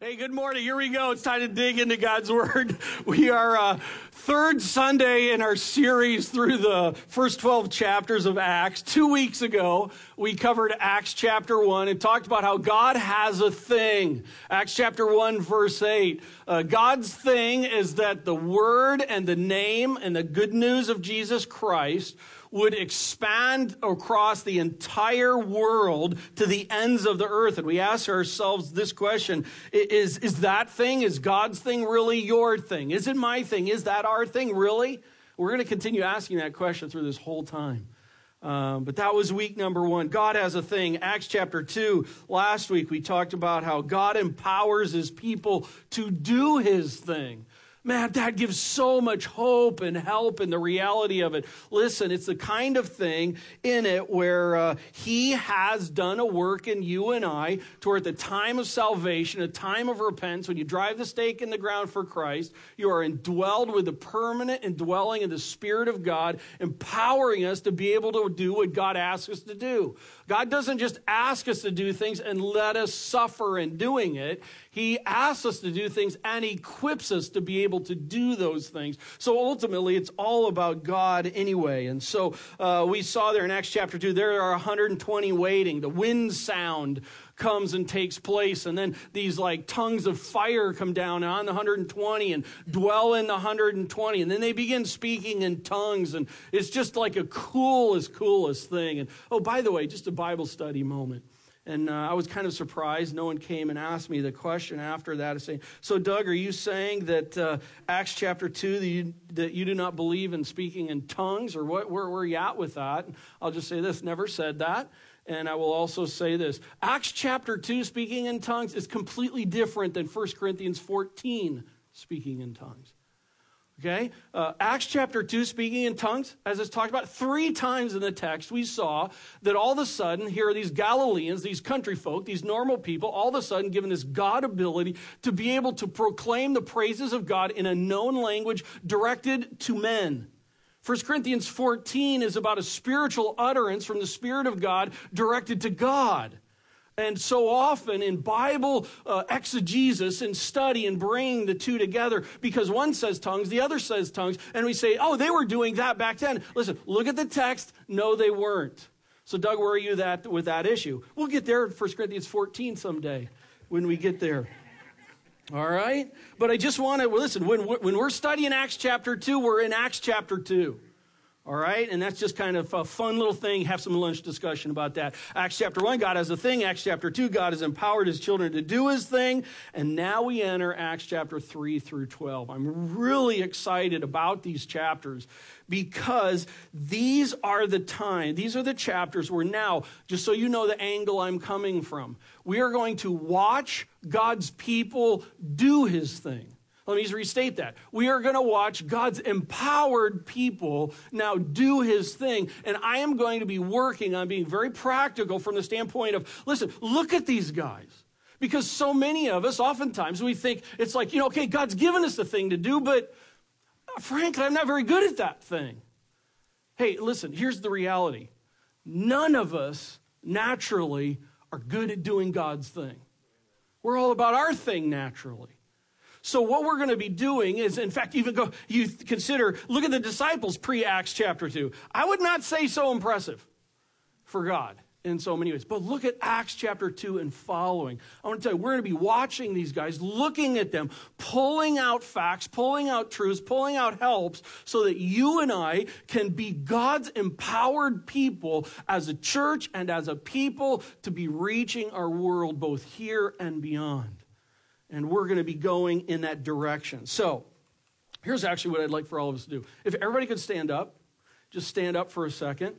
Hey, good morning. Here we go. It's time to dig into God's Word. We are uh, third Sunday in our series through the first 12 chapters of Acts. Two weeks ago, we covered Acts chapter 1 and talked about how God has a thing. Acts chapter 1, verse 8. Uh, God's thing is that the Word and the name and the good news of Jesus Christ would expand across the entire world to the ends of the earth. And we ask ourselves this question is, is that thing, is God's thing really your thing? Is it my thing? Is that our thing really? We're going to continue asking that question through this whole time. Um, but that was week number one. God has a thing. Acts chapter 2. Last week we talked about how God empowers his people to do his thing. Man, that gives so much hope and help in the reality of it. Listen, it's the kind of thing in it where uh, He has done a work in you and I toward the time of salvation, a time of repentance. When you drive the stake in the ground for Christ, you are indwelled with the permanent indwelling of the Spirit of God, empowering us to be able to do what God asks us to do. God doesn't just ask us to do things and let us suffer in doing it. He asks us to do things and equips us to be able to do those things. So ultimately, it's all about God anyway. And so uh, we saw there in Acts chapter 2, there are 120 waiting. The wind sound comes and takes place. And then these like tongues of fire come down on the 120 and dwell in the 120. And then they begin speaking in tongues. And it's just like a coolest, coolest thing. And oh, by the way, just a Bible study moment. And uh, I was kind of surprised. No one came and asked me the question after that, saying, "So, Doug, are you saying that uh, Acts chapter two that you, that you do not believe in speaking in tongues, or what? Where, where are you at with that?" I'll just say this: never said that. And I will also say this Acts chapter 2, speaking in tongues, is completely different than 1 Corinthians 14, speaking in tongues. Okay? Uh, Acts chapter 2, speaking in tongues, as it's talked about three times in the text, we saw that all of a sudden, here are these Galileans, these country folk, these normal people, all of a sudden given this God ability to be able to proclaim the praises of God in a known language directed to men. 1 Corinthians 14 is about a spiritual utterance from the Spirit of God directed to God. And so often in Bible uh, exegesis and study and bringing the two together, because one says tongues, the other says tongues, and we say, oh, they were doing that back then. Listen, look at the text. No, they weren't. So, Doug, where are you that, with that issue? We'll get there in 1 Corinthians 14 someday when we get there. All right? But I just want to well, listen, when, when we're studying Acts chapter 2, we're in Acts chapter 2. All right? And that's just kind of a fun little thing. Have some lunch discussion about that. Acts chapter 1, God has a thing. Acts chapter 2, God has empowered his children to do his thing. And now we enter Acts chapter 3 through 12. I'm really excited about these chapters because these are the time, these are the chapters where now, just so you know the angle I'm coming from, we are going to watch God's people do his thing. Let me just restate that. We are going to watch God's empowered people now do his thing. And I am going to be working on being very practical from the standpoint of listen, look at these guys. Because so many of us, oftentimes, we think it's like, you know, okay, God's given us a thing to do, but uh, frankly, I'm not very good at that thing. Hey, listen, here's the reality none of us naturally are good at doing God's thing. We're all about our thing naturally. So what we're going to be doing is, in fact, even go, you consider, look at the disciples pre-Acts chapter 2. I would not say so impressive for God in so many ways. But look at Acts chapter 2 and following. I want to tell you, we're going to be watching these guys, looking at them, pulling out facts, pulling out truths, pulling out helps, so that you and I can be God's empowered people as a church and as a people to be reaching our world both here and beyond and we're going to be going in that direction. So, here's actually what I'd like for all of us to do. If everybody could stand up, just stand up for a second.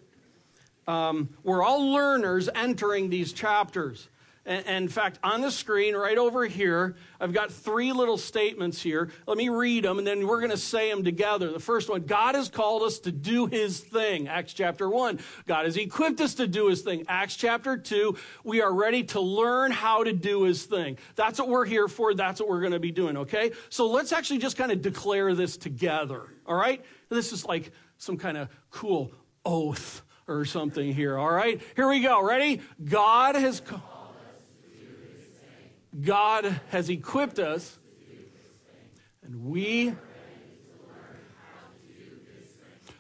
Um, we're all learners entering these chapters. And, in fact, on the screen right over here, I've got three little statements here. Let me read them and then we're going to say them together. The first one God has called us to do his thing. Acts chapter 1. God has equipped us to do his thing. Acts chapter 2. We are ready to learn how to do his thing. That's what we're here for. That's what we're going to be doing, okay? So let's actually just kind of declare this together, all right? This is like some kind of cool oath or something here, all right? Here we go. Ready? God has called God has equipped us, and we.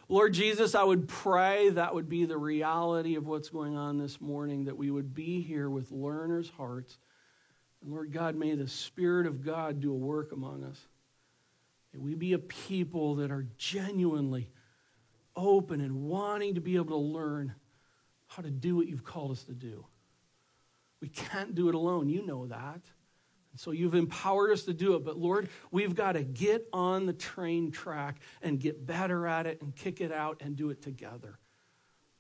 Lord Jesus, I would pray that would be the reality of what's going on this morning, that we would be here with learners' hearts. And Lord God, may the Spirit of God do a work among us. May we be a people that are genuinely open and wanting to be able to learn how to do what you've called us to do. We can't do it alone. You know that. And so you've empowered us to do it. But Lord, we've got to get on the train track and get better at it and kick it out and do it together.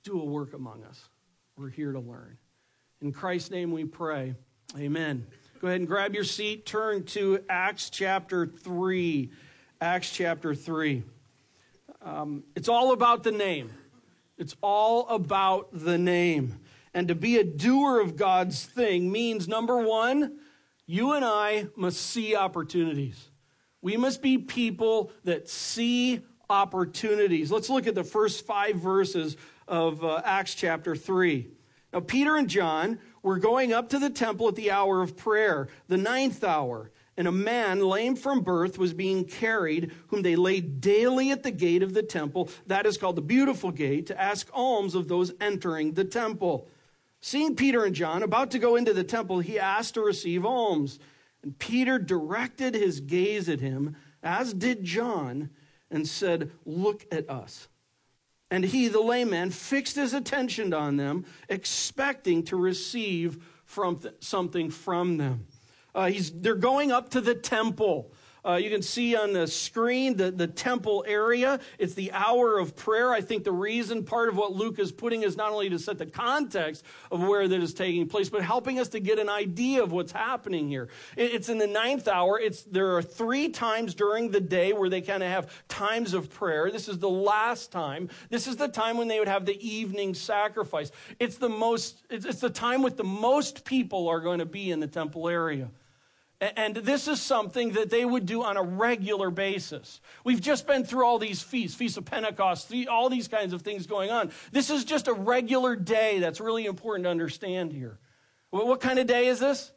Do a work among us. We're here to learn. In Christ's name we pray. Amen. Go ahead and grab your seat. Turn to Acts chapter 3. Acts chapter 3. Um, it's all about the name. It's all about the name. And to be a doer of God's thing means number one, you and I must see opportunities. We must be people that see opportunities. Let's look at the first five verses of uh, Acts chapter 3. Now, Peter and John were going up to the temple at the hour of prayer, the ninth hour and a man lame from birth was being carried, whom they laid daily at the gate of the temple, that is called the beautiful gate, to ask alms of those entering the temple. Seeing Peter and John about to go into the temple, he asked to receive alms. And Peter directed his gaze at him, as did John, and said, Look at us. And he, the layman, fixed his attention on them, expecting to receive from th- something from them. Uh, they're going up to the temple. Uh, you can see on the screen the, the temple area. It's the hour of prayer. I think the reason, part of what Luke is putting is not only to set the context of where that is taking place, but helping us to get an idea of what's happening here. It, it's in the ninth hour. It's, there are three times during the day where they kind of have times of prayer. This is the last time. This is the time when they would have the evening sacrifice. It's the most, it's, it's the time with the most people are going to be in the temple area. And this is something that they would do on a regular basis. We've just been through all these feasts, Feast of Pentecost, all these kinds of things going on. This is just a regular day that's really important to understand here. What kind of day is this?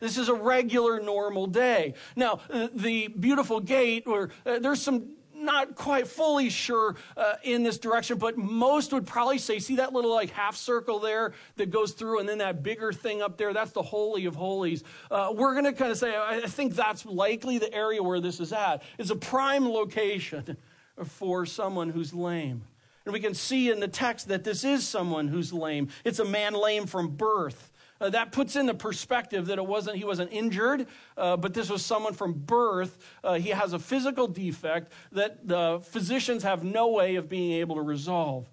This is a regular, normal day. Now, uh, the beautiful gate, where uh, there's some not quite fully sure uh, in this direction, but most would probably say, see that little like half circle there that goes through, and then that bigger thing up there, that's the Holy of Holies. Uh, we're going to kind of say, I think that's likely the area where this is at. It's a prime location for someone who's lame. And we can see in the text that this is someone who's lame. It's a man lame from birth. Uh, that puts in the perspective that it wasn't he wasn't injured, uh, but this was someone from birth. Uh, he has a physical defect that the physicians have no way of being able to resolve.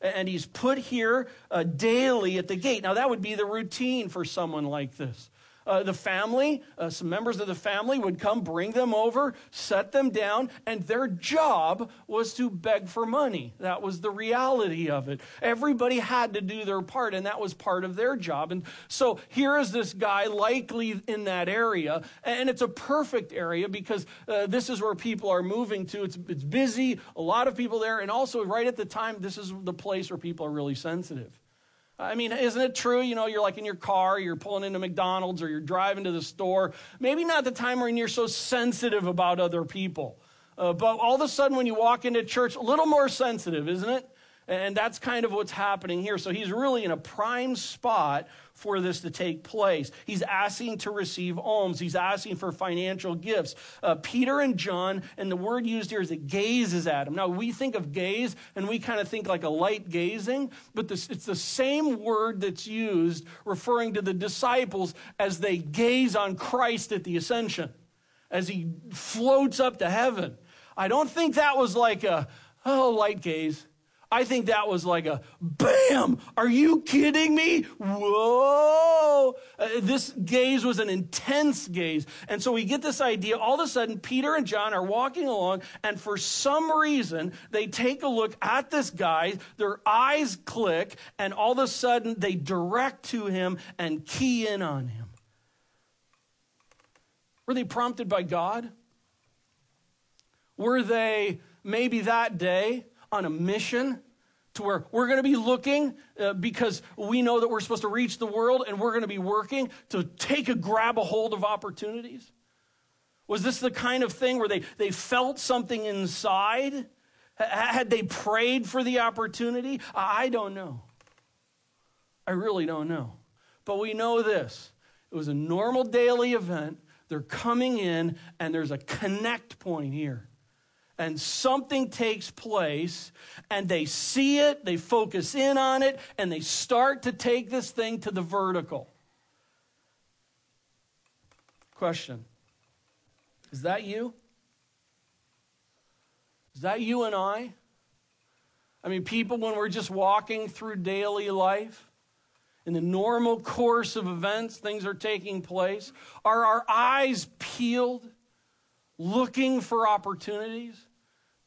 And he's put here uh, daily at the gate. Now, that would be the routine for someone like this. Uh, the family, uh, some members of the family would come, bring them over, set them down, and their job was to beg for money. That was the reality of it. Everybody had to do their part, and that was part of their job. And so here is this guy, likely in that area, and it's a perfect area because uh, this is where people are moving to. It's, it's busy, a lot of people there, and also right at the time, this is the place where people are really sensitive. I mean, isn't it true? You know, you're like in your car, you're pulling into McDonald's or you're driving to the store. Maybe not the time when you're so sensitive about other people. Uh, but all of a sudden, when you walk into church, a little more sensitive, isn't it? And that's kind of what's happening here. So he's really in a prime spot for this to take place. He's asking to receive alms, he's asking for financial gifts. Uh, Peter and John, and the word used here is it gazes at him. Now, we think of gaze and we kind of think like a light gazing, but this, it's the same word that's used referring to the disciples as they gaze on Christ at the ascension, as he floats up to heaven. I don't think that was like a, oh, light gaze. I think that was like a bam. Are you kidding me? Whoa. Uh, this gaze was an intense gaze. And so we get this idea. All of a sudden, Peter and John are walking along, and for some reason, they take a look at this guy. Their eyes click, and all of a sudden, they direct to him and key in on him. Were they prompted by God? Were they maybe that day? On a mission to where we're going to be looking uh, because we know that we're supposed to reach the world and we're going to be working to take a grab a hold of opportunities? Was this the kind of thing where they, they felt something inside? H- had they prayed for the opportunity? I don't know. I really don't know. But we know this it was a normal daily event. They're coming in, and there's a connect point here and something takes place and they see it, they focus in on it, and they start to take this thing to the vertical. Question Is that you? Is that you and I? I mean, people, when we're just walking through daily life, in the normal course of events, things are taking place. Are our eyes peeled? Looking for opportunities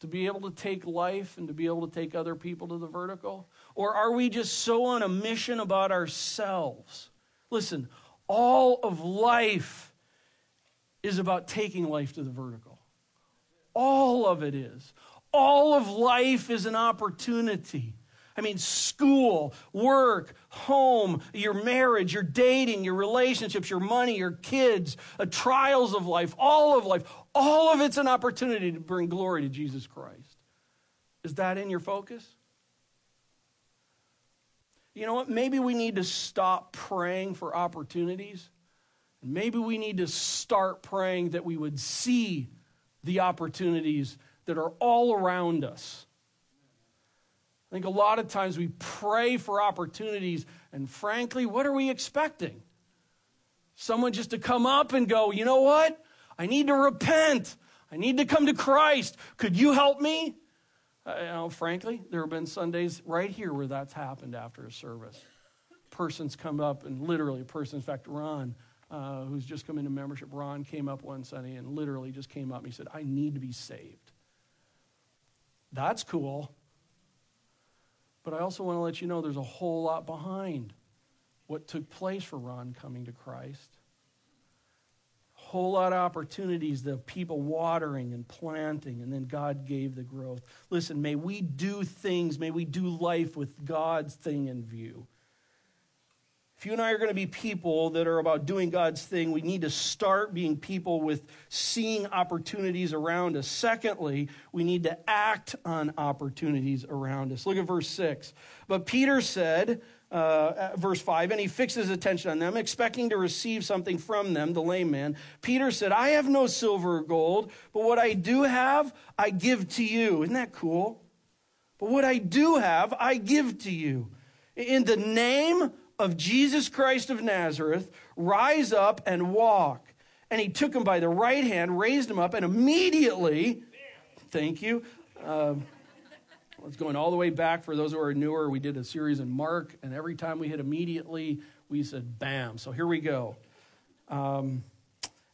to be able to take life and to be able to take other people to the vertical? Or are we just so on a mission about ourselves? Listen, all of life is about taking life to the vertical. All of it is. All of life is an opportunity. I mean, school, work, home, your marriage, your dating, your relationships, your money, your kids, uh, trials of life, all of life, all of it's an opportunity to bring glory to Jesus Christ. Is that in your focus? You know what? Maybe we need to stop praying for opportunities. Maybe we need to start praying that we would see the opportunities that are all around us I think a lot of times we pray for opportunities, and frankly, what are we expecting? Someone just to come up and go, you know what? I need to repent. I need to come to Christ. Could you help me? Uh, you know, frankly, there have been Sundays right here where that's happened after a service. Persons come up and literally, a person, in fact, Ron, uh, who's just come into membership, Ron came up one Sunday and literally just came up and he said, I need to be saved. That's cool. But I also want to let you know there's a whole lot behind what took place for Ron coming to Christ. Whole lot of opportunities, the people watering and planting, and then God gave the growth. Listen, may we do things, may we do life with God's thing in view. If you and I are going to be people that are about doing God's thing, we need to start being people with seeing opportunities around us. Secondly, we need to act on opportunities around us. Look at verse 6. But Peter said, uh, verse 5, and he fixed his attention on them, expecting to receive something from them, the lame man. Peter said, I have no silver or gold, but what I do have, I give to you. Isn't that cool? But what I do have, I give to you. In the name of Jesus Christ of Nazareth, rise up and walk. And he took him by the right hand, raised him up, and immediately, thank you. Um, it's going all the way back for those who are newer. We did a series in Mark, and every time we hit immediately, we said bam. So here we go. Um,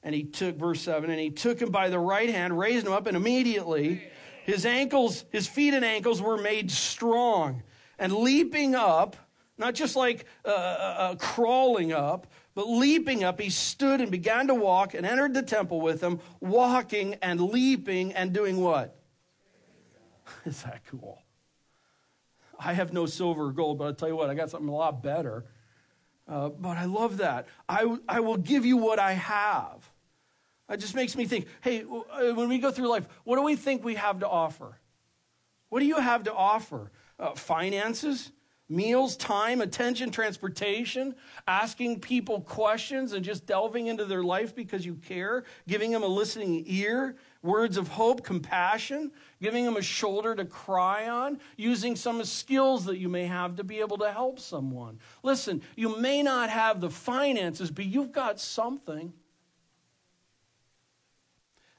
and he took, verse 7, and he took him by the right hand, raised him up, and immediately his ankles, his feet and ankles were made strong. And leaping up, not just like uh, uh, uh, crawling up, but leaping up, he stood and began to walk and entered the temple with them, walking and leaping and doing what? Is that cool? I have no silver or gold, but I'll tell you what, I got something a lot better. Uh, but I love that. I, I will give you what I have. It just makes me think hey, uh, when we go through life, what do we think we have to offer? What do you have to offer? Uh, finances? Meals, time, attention, transportation, asking people questions and just delving into their life because you care, giving them a listening ear, words of hope, compassion, giving them a shoulder to cry on, using some skills that you may have to be able to help someone. Listen, you may not have the finances, but you've got something.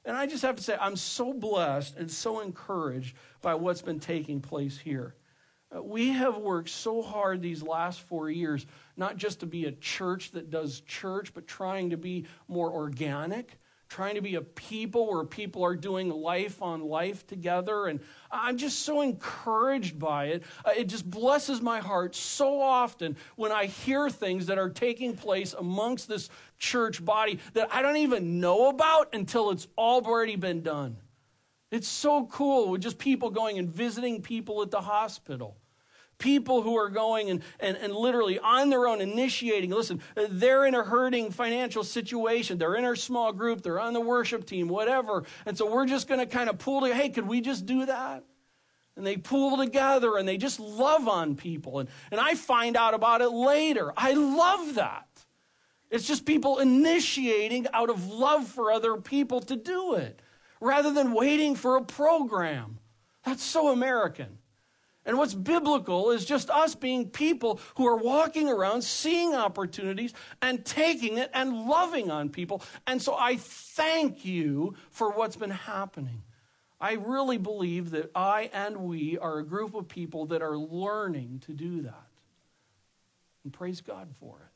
And I just have to say, I'm so blessed and so encouraged by what's been taking place here. We have worked so hard these last four years, not just to be a church that does church, but trying to be more organic, trying to be a people where people are doing life on life together. And I'm just so encouraged by it. Uh, it just blesses my heart so often when I hear things that are taking place amongst this church body that I don't even know about until it's already been done. It's so cool with just people going and visiting people at the hospital people who are going and, and, and literally on their own initiating. Listen, they're in a hurting financial situation. They're in our small group. They're on the worship team, whatever. And so we're just going to kind of pull together. Hey, could we just do that? And they pool together and they just love on people. And, and I find out about it later. I love that. It's just people initiating out of love for other people to do it rather than waiting for a program. That's so American. And what's biblical is just us being people who are walking around, seeing opportunities and taking it and loving on people. And so I thank you for what's been happening. I really believe that I and we are a group of people that are learning to do that. And praise God for it.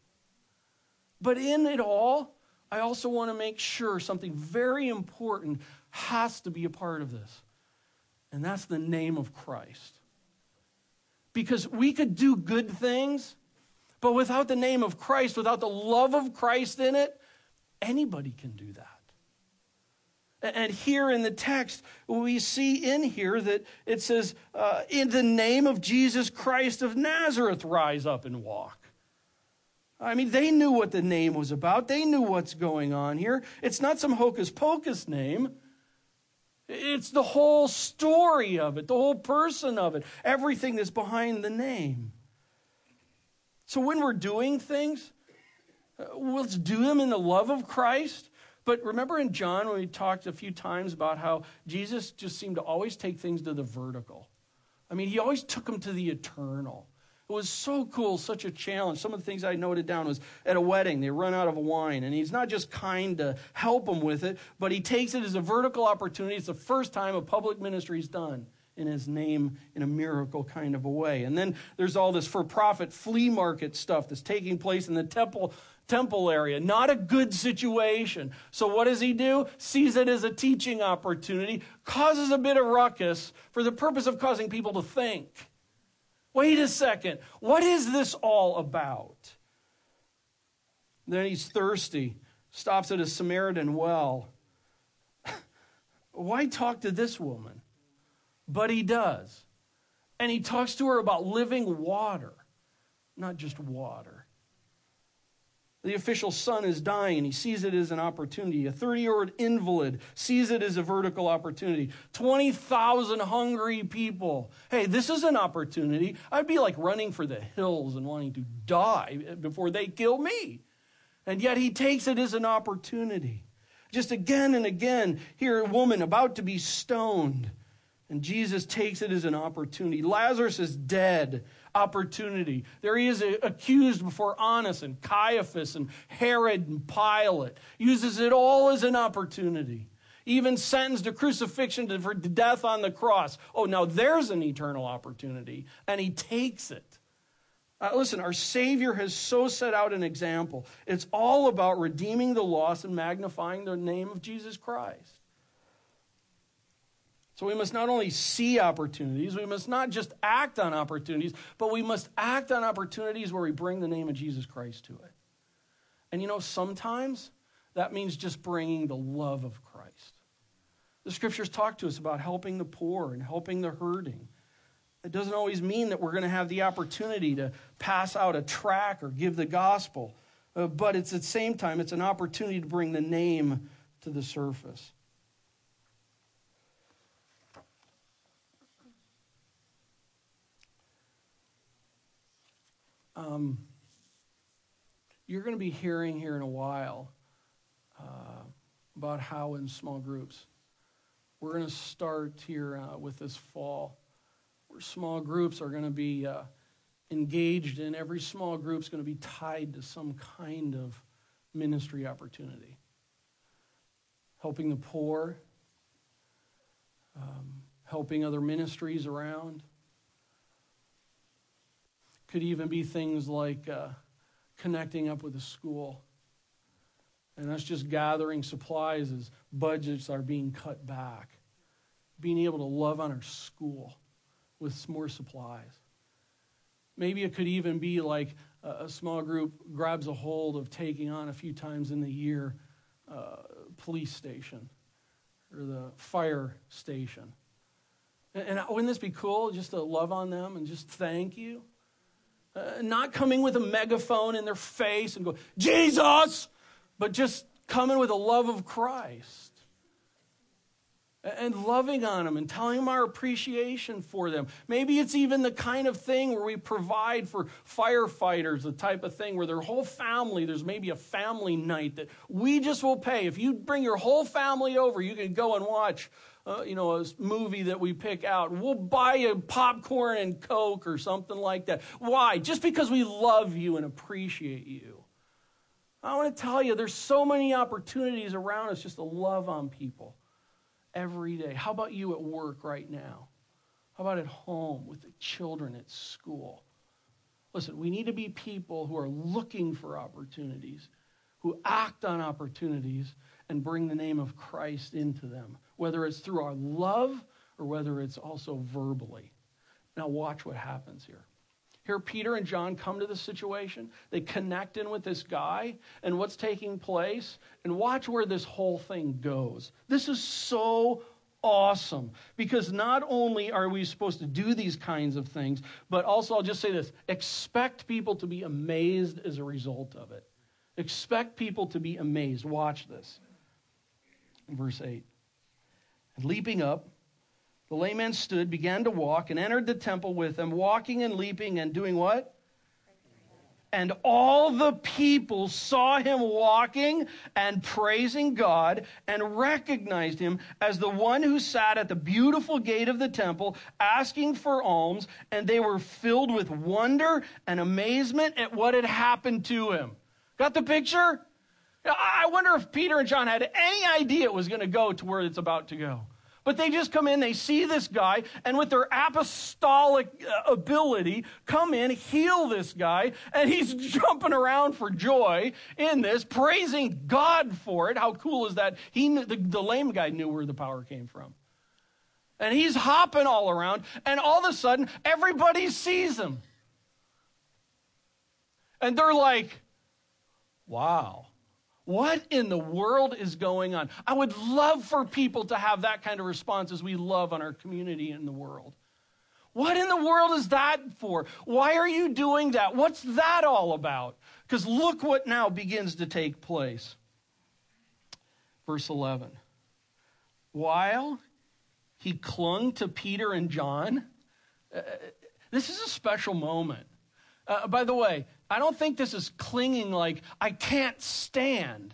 But in it all, I also want to make sure something very important has to be a part of this, and that's the name of Christ. Because we could do good things, but without the name of Christ, without the love of Christ in it, anybody can do that. And here in the text, we see in here that it says, uh, In the name of Jesus Christ of Nazareth, rise up and walk. I mean, they knew what the name was about. They knew what's going on here. It's not some hocus pocus name. It's the whole story of it, the whole person of it, everything that's behind the name. So when we're doing things, uh, let's do them in the love of Christ. But remember in John when we talked a few times about how Jesus just seemed to always take things to the vertical. I mean, he always took them to the eternal. It was so cool, such a challenge. Some of the things I noted down was at a wedding, they run out of wine, and he's not just kind to help them with it, but he takes it as a vertical opportunity. It's the first time a public ministry is done in his name in a miracle kind of a way. And then there's all this for profit flea market stuff that's taking place in the temple temple area. Not a good situation. So what does he do? Sees it as a teaching opportunity, causes a bit of ruckus for the purpose of causing people to think. Wait a second. What is this all about? Then he's thirsty, stops at a Samaritan well. Why talk to this woman? But he does. And he talks to her about living water, not just water. The official son is dying he sees it as an opportunity. A 30 year old invalid sees it as a vertical opportunity. 20,000 hungry people. Hey, this is an opportunity. I'd be like running for the hills and wanting to die before they kill me. And yet he takes it as an opportunity. Just again and again, here a woman about to be stoned. And Jesus takes it as an opportunity. Lazarus is dead opportunity. There he is accused before Annas and Caiaphas and Herod and Pilate. Uses it all as an opportunity. Even sentenced to crucifixion to, for death on the cross. Oh, now there's an eternal opportunity. And he takes it. Uh, listen, our Savior has so set out an example. It's all about redeeming the lost and magnifying the name of Jesus Christ. So we must not only see opportunities, we must not just act on opportunities, but we must act on opportunities where we bring the name of Jesus Christ to it. And you know, sometimes that means just bringing the love of Christ. The scriptures talk to us about helping the poor and helping the hurting. It doesn't always mean that we're going to have the opportunity to pass out a track or give the gospel, uh, but it's at the same time, it's an opportunity to bring the name to the surface. Um, you're going to be hearing here in a while uh, about how in small groups, we're going to start here uh, with this fall, where small groups are going to be uh, engaged in. Every small group is going to be tied to some kind of ministry opportunity. Helping the poor, um, helping other ministries around could even be things like uh, connecting up with a school. And us just gathering supplies as budgets are being cut back. Being able to love on our school with more supplies. Maybe it could even be like a, small group grabs a hold of taking on a few times in the year uh, police station or the fire station And wouldn't this be cool just to love on them and just thank you? Uh, not coming with a megaphone in their face and go, Jesus, but just coming with a love of Christ and loving on them and telling them our appreciation for them. Maybe it's even the kind of thing where we provide for firefighters, the type of thing where their whole family, there's maybe a family night that we just will pay. If you bring your whole family over, you can go and watch. Uh, you know, a movie that we pick out. We'll buy you popcorn and Coke or something like that. Why? Just because we love you and appreciate you. I want to tell you, there's so many opportunities around us just to love on people every day. How about you at work right now? How about at home with the children at school? Listen, we need to be people who are looking for opportunities, who act on opportunities and bring the name of Christ into them, whether it's through our love or whether it's also verbally. Now, watch what happens here. Here, Peter and John come to the situation. They connect in with this guy and what's taking place, and watch where this whole thing goes. This is so awesome because not only are we supposed to do these kinds of things, but also, I'll just say this expect people to be amazed as a result of it. Expect people to be amazed. Watch this. Verse 8. Leaping up, the lame man stood, began to walk, and entered the temple with them, walking and leaping and doing what? And all the people saw him walking and praising God and recognized him as the one who sat at the beautiful gate of the temple asking for alms. And they were filled with wonder and amazement at what had happened to him. Got the picture? I wonder if Peter and John had any idea it was going to go to where it's about to go. But they just come in, they see this guy, and with their apostolic uh, ability, come in, heal this guy, and he's jumping around for joy in this, praising God for it. How cool is that? He knew, the, the lame guy knew where the power came from. And he's hopping all around, and all of a sudden, everybody sees him. And they're like, wow. What in the world is going on? I would love for people to have that kind of response as we love on our community in the world. What in the world is that for? Why are you doing that? What's that all about? Because look what now begins to take place. Verse 11. While he clung to Peter and John, uh, this is a special moment. Uh, by the way, I don't think this is clinging like, I can't stand.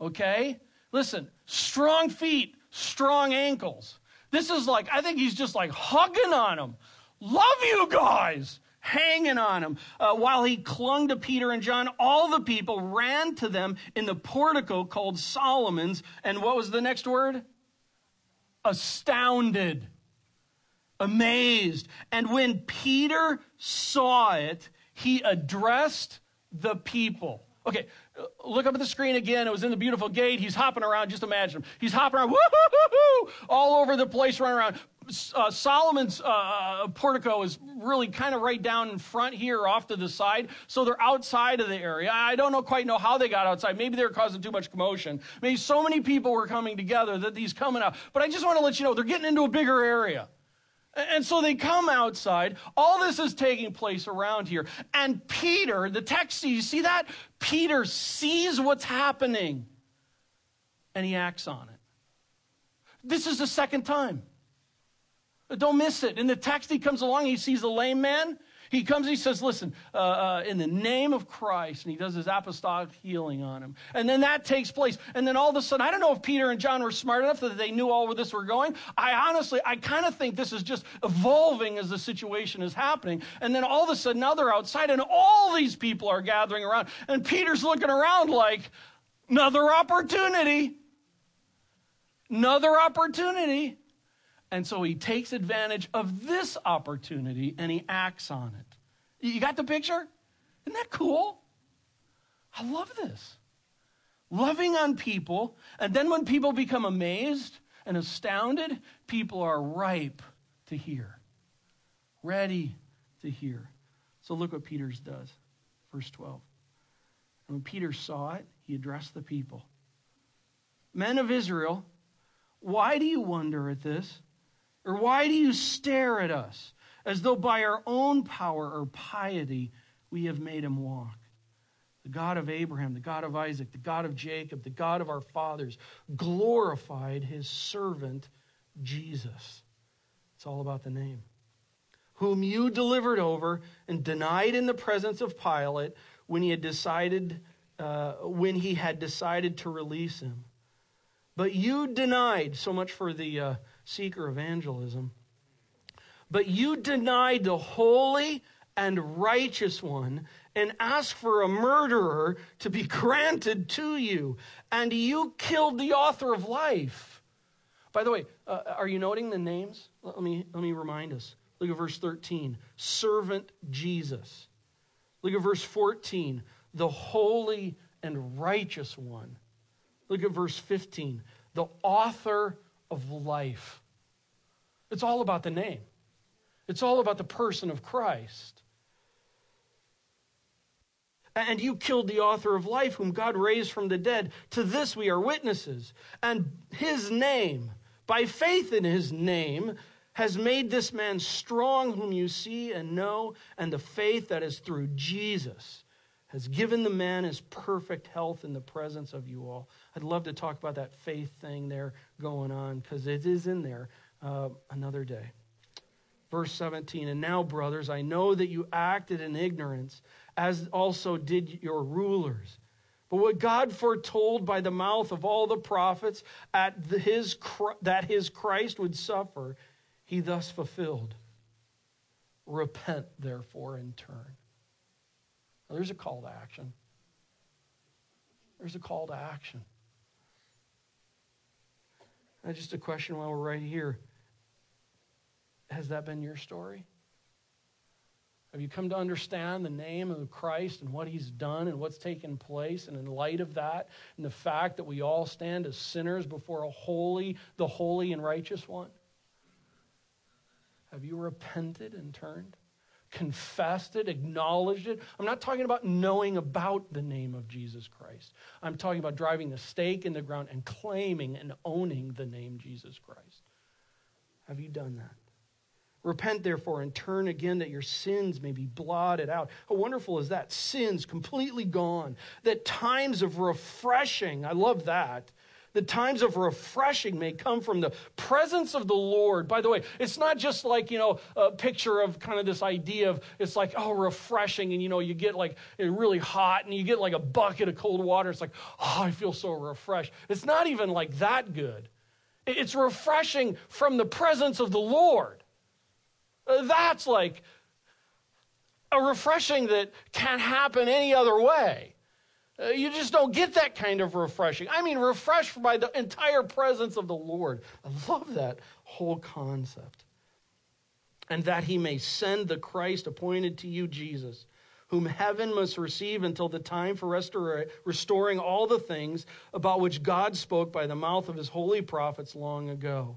Okay? Listen, strong feet, strong ankles. This is like, I think he's just like hugging on them. Love you guys. Hanging on him. Uh, while he clung to Peter and John, all the people ran to them in the portico called Solomon's. And what was the next word? Astounded. Amazed. And when Peter saw it, he addressed the people. Okay, look up at the screen again. It was in the beautiful gate. He's hopping around. Just imagine him. He's hopping around, all over the place, running around. Uh, Solomon's uh, uh, portico is really kind of right down in front here, off to the side. So they're outside of the area. I don't know quite know how they got outside. Maybe they were causing too much commotion. Maybe so many people were coming together that he's coming out. But I just want to let you know they're getting into a bigger area. And so they come outside. All this is taking place around here. And Peter, the text, you see that? Peter sees what's happening and he acts on it. This is the second time. Don't miss it. In the text, he comes along, he sees the lame man, he comes, he says, Listen, uh, uh, in the name of Christ, and he does his apostolic healing on him. And then that takes place. And then all of a sudden, I don't know if Peter and John were smart enough that they knew all where this were going. I honestly, I kind of think this is just evolving as the situation is happening. And then all of a sudden, now they're outside, and all these people are gathering around. And Peter's looking around like, another opportunity. Another opportunity. And so he takes advantage of this opportunity and he acts on it. You got the picture? Isn't that cool? I love this. Loving on people, and then when people become amazed and astounded, people are ripe to hear, ready to hear. So look what Peter's does. Verse 12. And when Peter saw it, he addressed the people Men of Israel, why do you wonder at this? Or why do you stare at us as though by our own power or piety we have made him walk? The God of Abraham, the God of Isaac, the God of Jacob, the God of our fathers glorified his servant Jesus. It's all about the name. Whom you delivered over and denied in the presence of Pilate when he had decided uh, when he had decided to release him. But you denied, so much for the uh, seeker evangelism, but you denied the holy and righteous one and asked for a murderer to be granted to you, and you killed the author of life. By the way, uh, are you noting the names? Let me, let me remind us. Look at verse 13 Servant Jesus. Look at verse 14 The holy and righteous one. Look at verse 15 the author of life. It's all about the name, it's all about the person of Christ. And you killed the author of life, whom God raised from the dead. To this we are witnesses. And his name, by faith in his name, has made this man strong, whom you see and know, and the faith that is through Jesus has given the man his perfect health in the presence of you all. I'd love to talk about that faith thing there going on because it is in there uh, another day. Verse 17, and now, brothers, I know that you acted in ignorance, as also did your rulers. But what God foretold by the mouth of all the prophets at his, that his Christ would suffer, he thus fulfilled. Repent, therefore, and turn well, there's a call to action. There's a call to action. And just a question while we're right here. Has that been your story? Have you come to understand the name of Christ and what he's done and what's taken place? And in light of that, and the fact that we all stand as sinners before a holy, the holy and righteous one? Have you repented and turned? confessed it, acknowledged it. I'm not talking about knowing about the name of Jesus Christ. I'm talking about driving the stake in the ground and claiming and owning the name Jesus Christ. Have you done that? Repent, therefore, and turn again that your sins may be blotted out. How wonderful is that? Sins completely gone. That times of refreshing, I love that the times of refreshing may come from the presence of the Lord. By the way, it's not just like, you know, a picture of kind of this idea of it's like, oh, refreshing. And, you know, you get like really hot and you get like a bucket of cold water. It's like, oh, I feel so refreshed. It's not even like that good. It's refreshing from the presence of the Lord. That's like a refreshing that can't happen any other way. Uh, you just don't get that kind of refreshing. I mean, refreshed by the entire presence of the Lord. I love that whole concept. And that he may send the Christ appointed to you, Jesus, whom heaven must receive until the time for restora- restoring all the things about which God spoke by the mouth of his holy prophets long ago.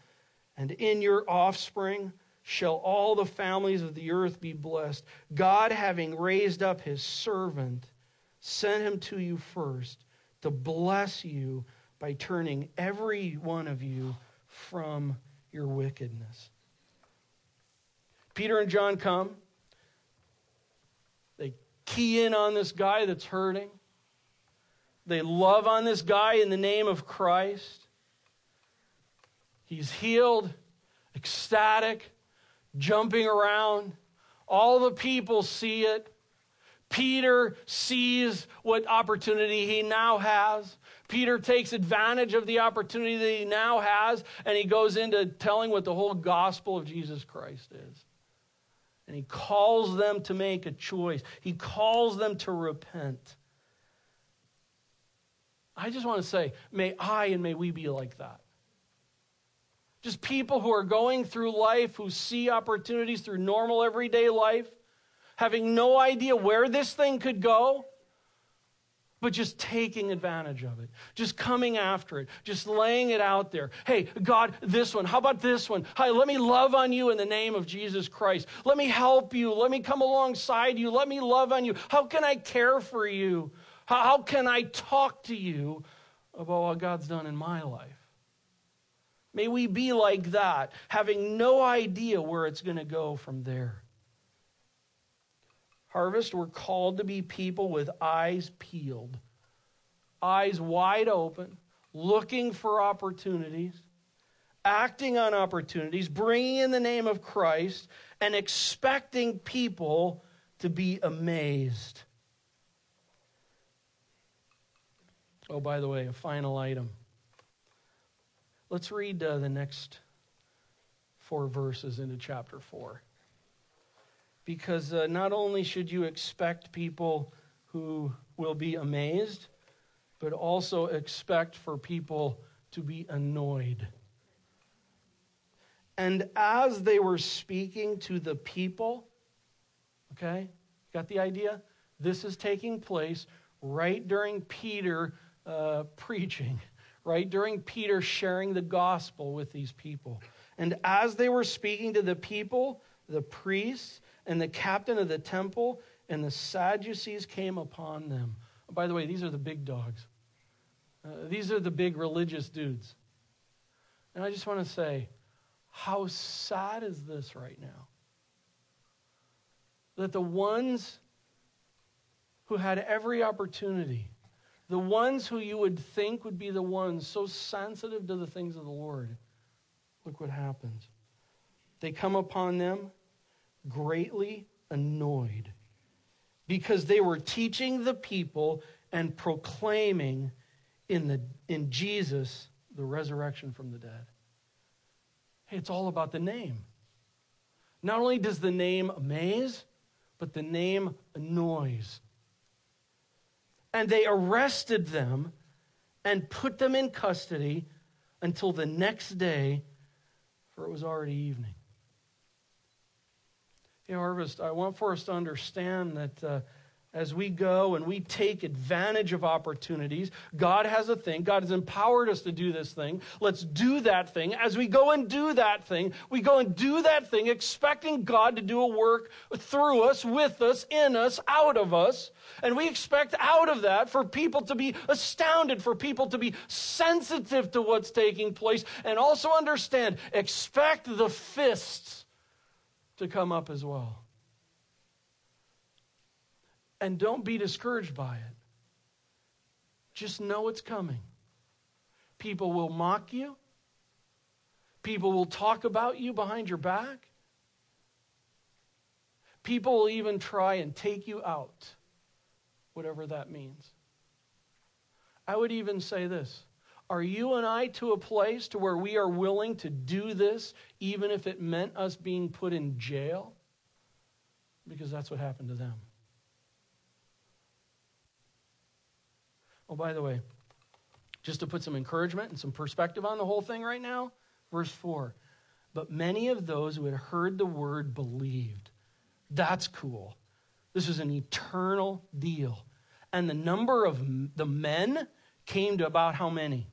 And in your offspring shall all the families of the earth be blessed. God having raised up his servant sent him to you first to bless you by turning every one of you from your wickedness. Peter and John come. They key in on this guy that's hurting. They love on this guy in the name of Christ. He's healed, ecstatic, jumping around. All the people see it. Peter sees what opportunity he now has. Peter takes advantage of the opportunity that he now has, and he goes into telling what the whole gospel of Jesus Christ is. And he calls them to make a choice, he calls them to repent. I just want to say, may I and may we be like that. Just people who are going through life, who see opportunities through normal everyday life, having no idea where this thing could go, but just taking advantage of it, just coming after it, just laying it out there. Hey, God, this one. How about this one? Hi, let me love on you in the name of Jesus Christ. Let me help you. Let me come alongside you. Let me love on you. How can I care for you? How, can I talk to you about what God's done in my life? May we be like that, having no idea where it's going to go from there. Harvest, we're called to be people with eyes peeled, eyes wide open, looking for opportunities, acting on opportunities, bringing in the name of Christ, and expecting people to be amazed. Oh, by the way, a final item. Let's read uh, the next four verses into chapter 4. Because uh, not only should you expect people who will be amazed, but also expect for people to be annoyed. And as they were speaking to the people, okay, got the idea? This is taking place right during Peter uh, preaching right? During Peter sharing the gospel with these people. And as they were speaking to the people, the priests and the captain of the temple and the Sadducees came upon them. By the way, these are the big dogs. Uh, these are the big religious dudes. And I just want to say, how sad is this right now? That the ones who had every opportunity the ones who you would think would be the ones so sensitive to the things of the Lord, look what happens. They come upon them greatly annoyed because they were teaching the people and proclaiming in, the, in Jesus the resurrection from the dead. Hey, it's all about the name. Not only does the name amaze, but the name annoys and they arrested them and put them in custody until the next day, for it was already evening. Hey, Harvest, I want for us to understand that. Uh, as we go and we take advantage of opportunities. God has a thing. God has empowered us to do this thing. Let's do that thing. As we go and do that thing, we go and do that thing expecting God to do a work through us, with us, in us, out of us. And we expect out of that for people to be astounded, for people to be sensitive to what's taking place, and also understand, expect the fists to come up as well. And don't be discouraged by it. Just know it's coming. People will mock you. People will talk about you behind your back. People will even try and take you out, whatever that means. I would even say this Are you and I to a place to where we are willing to do this, even if it meant us being put in jail? Because that's what happened to them. Oh, by the way, just to put some encouragement and some perspective on the whole thing right now, verse 4. But many of those who had heard the word believed. That's cool. This is an eternal deal. And the number of the men came to about how many?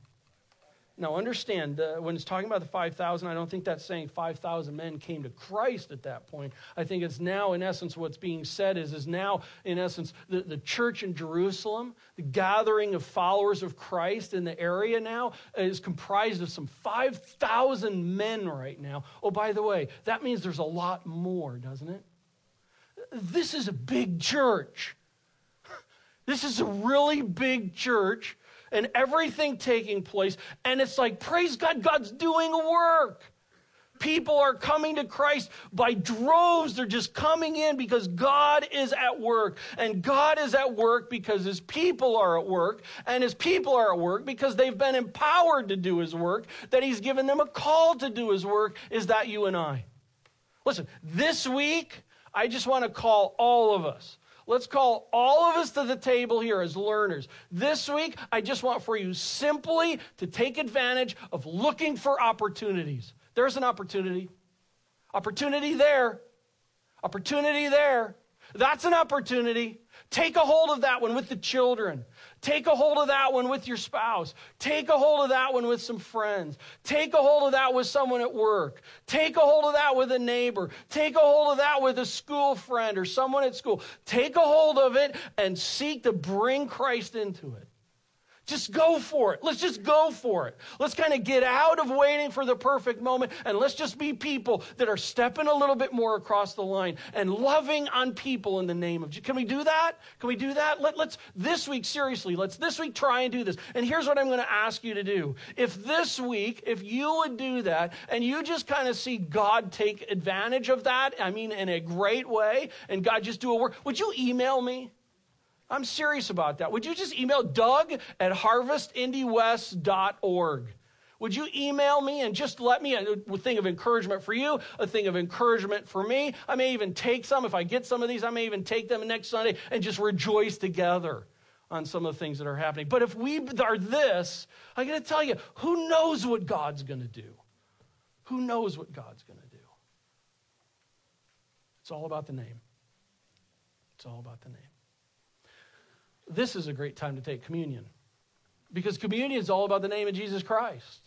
Now, understand, uh, when it's talking about the 5,000, I don't think that's saying 5,000 men came to Christ at that point. I think it's now, in essence, what's being said is, is now, in essence, the, the church in Jerusalem, the gathering of followers of Christ in the area now is comprised of some 5,000 men right now. Oh, by the way, that means there's a lot more, doesn't it? This is a big church. This is a really big church and everything taking place. And it's like, praise God, God's doing work. People are coming to Christ by droves. They're just coming in because God is at work. And God is at work because His people are at work. And His people are at work because they've been empowered to do His work, that He's given them a call to do His work. Is that you and I? Listen, this week, I just want to call all of us Let's call all of us to the table here as learners. This week, I just want for you simply to take advantage of looking for opportunities. There's an opportunity. Opportunity there. Opportunity there. That's an opportunity. Take a hold of that one with the children. Take a hold of that one with your spouse. Take a hold of that one with some friends. Take a hold of that with someone at work. Take a hold of that with a neighbor. Take a hold of that with a school friend or someone at school. Take a hold of it and seek to bring Christ into it. Just go for it. Let's just go for it. Let's kind of get out of waiting for the perfect moment and let's just be people that are stepping a little bit more across the line and loving on people in the name of Jesus. Can we do that? Can we do that? Let, let's, this week, seriously, let's this week try and do this. And here's what I'm going to ask you to do. If this week, if you would do that and you just kind of see God take advantage of that, I mean, in a great way, and God just do a work, would you email me? I'm serious about that. Would you just email Doug at harvestindywest.org? Would you email me and just let me uh, a thing of encouragement for you, a thing of encouragement for me? I may even take some. If I get some of these, I may even take them next Sunday and just rejoice together on some of the things that are happening. But if we are this, I got to tell you, who knows what God's going to do? Who knows what God's going to do? It's all about the name. It's all about the name this is a great time to take communion because communion is all about the name of Jesus Christ.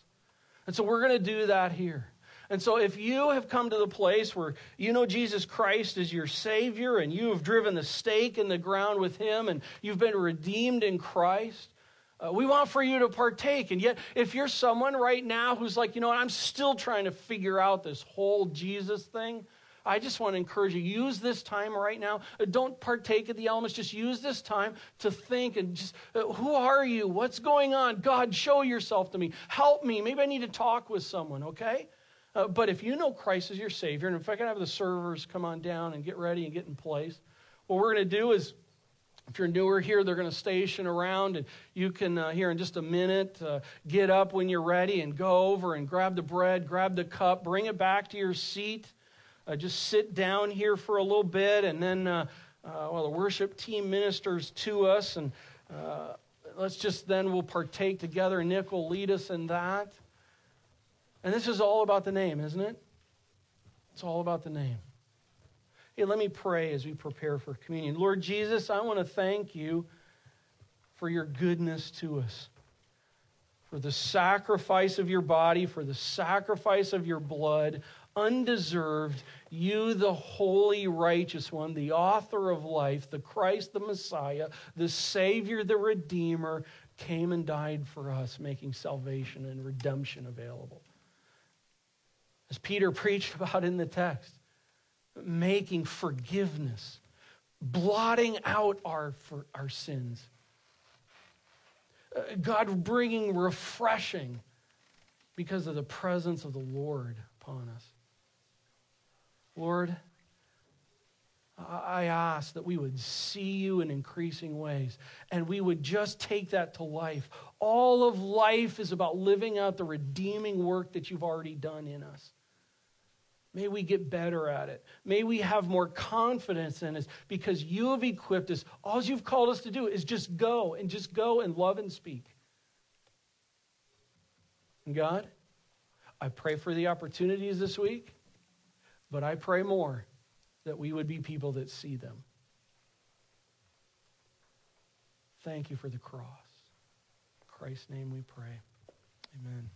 And so we're going to do that here. And so if you have come to the place where you know Jesus Christ is your Savior and you have driven the stake in the ground with Him and you've been redeemed in Christ, uh, we want for you to partake. And yet, if you're someone right now who's like, you know what, I'm still trying to figure out this whole Jesus thing, I just want to encourage you use this time right now. Uh, don't partake of the elements. Just use this time to think and just, uh, who are you? What's going on? God, show yourself to me. Help me. Maybe I need to talk with someone, okay? Uh, but if you know Christ as your Savior, and if I can have the servers come on down and get ready and get in place, what we're going to do is if you're newer here, they're going to station around, and you can, uh, here in just a minute, uh, get up when you're ready and go over and grab the bread, grab the cup, bring it back to your seat uh, just sit down here for a little bit, and then uh, uh, well, the worship team ministers to us, and uh, let's just then we'll partake together. Nick will lead us in that. And this is all about the name, isn't it? It's all about the name. Hey, let me pray as we prepare for communion. Lord Jesus, I want to thank you for your goodness to us, for the sacrifice of your body, for the sacrifice of your blood undeserved, you, the holy, righteous one, the author of life, the Christ, the Messiah, the Savior, the Redeemer, came and died for us, making salvation and redemption available. As Peter preached about in the text, making forgiveness, blotting out our, our sins. Uh, God bringing refreshing because of the presence of the Lord upon us. Lord, I ask that we would see you in increasing ways and we would just take that to life. All of life is about living out the redeeming work that you've already done in us. May we get better at it. May we have more confidence in us because you have equipped us. All you've called us to do is just go and just go and love and speak. And God, I pray for the opportunities this week. But I pray more that we would be people that see them. Thank you for the cross. In Christ's name we pray. Amen.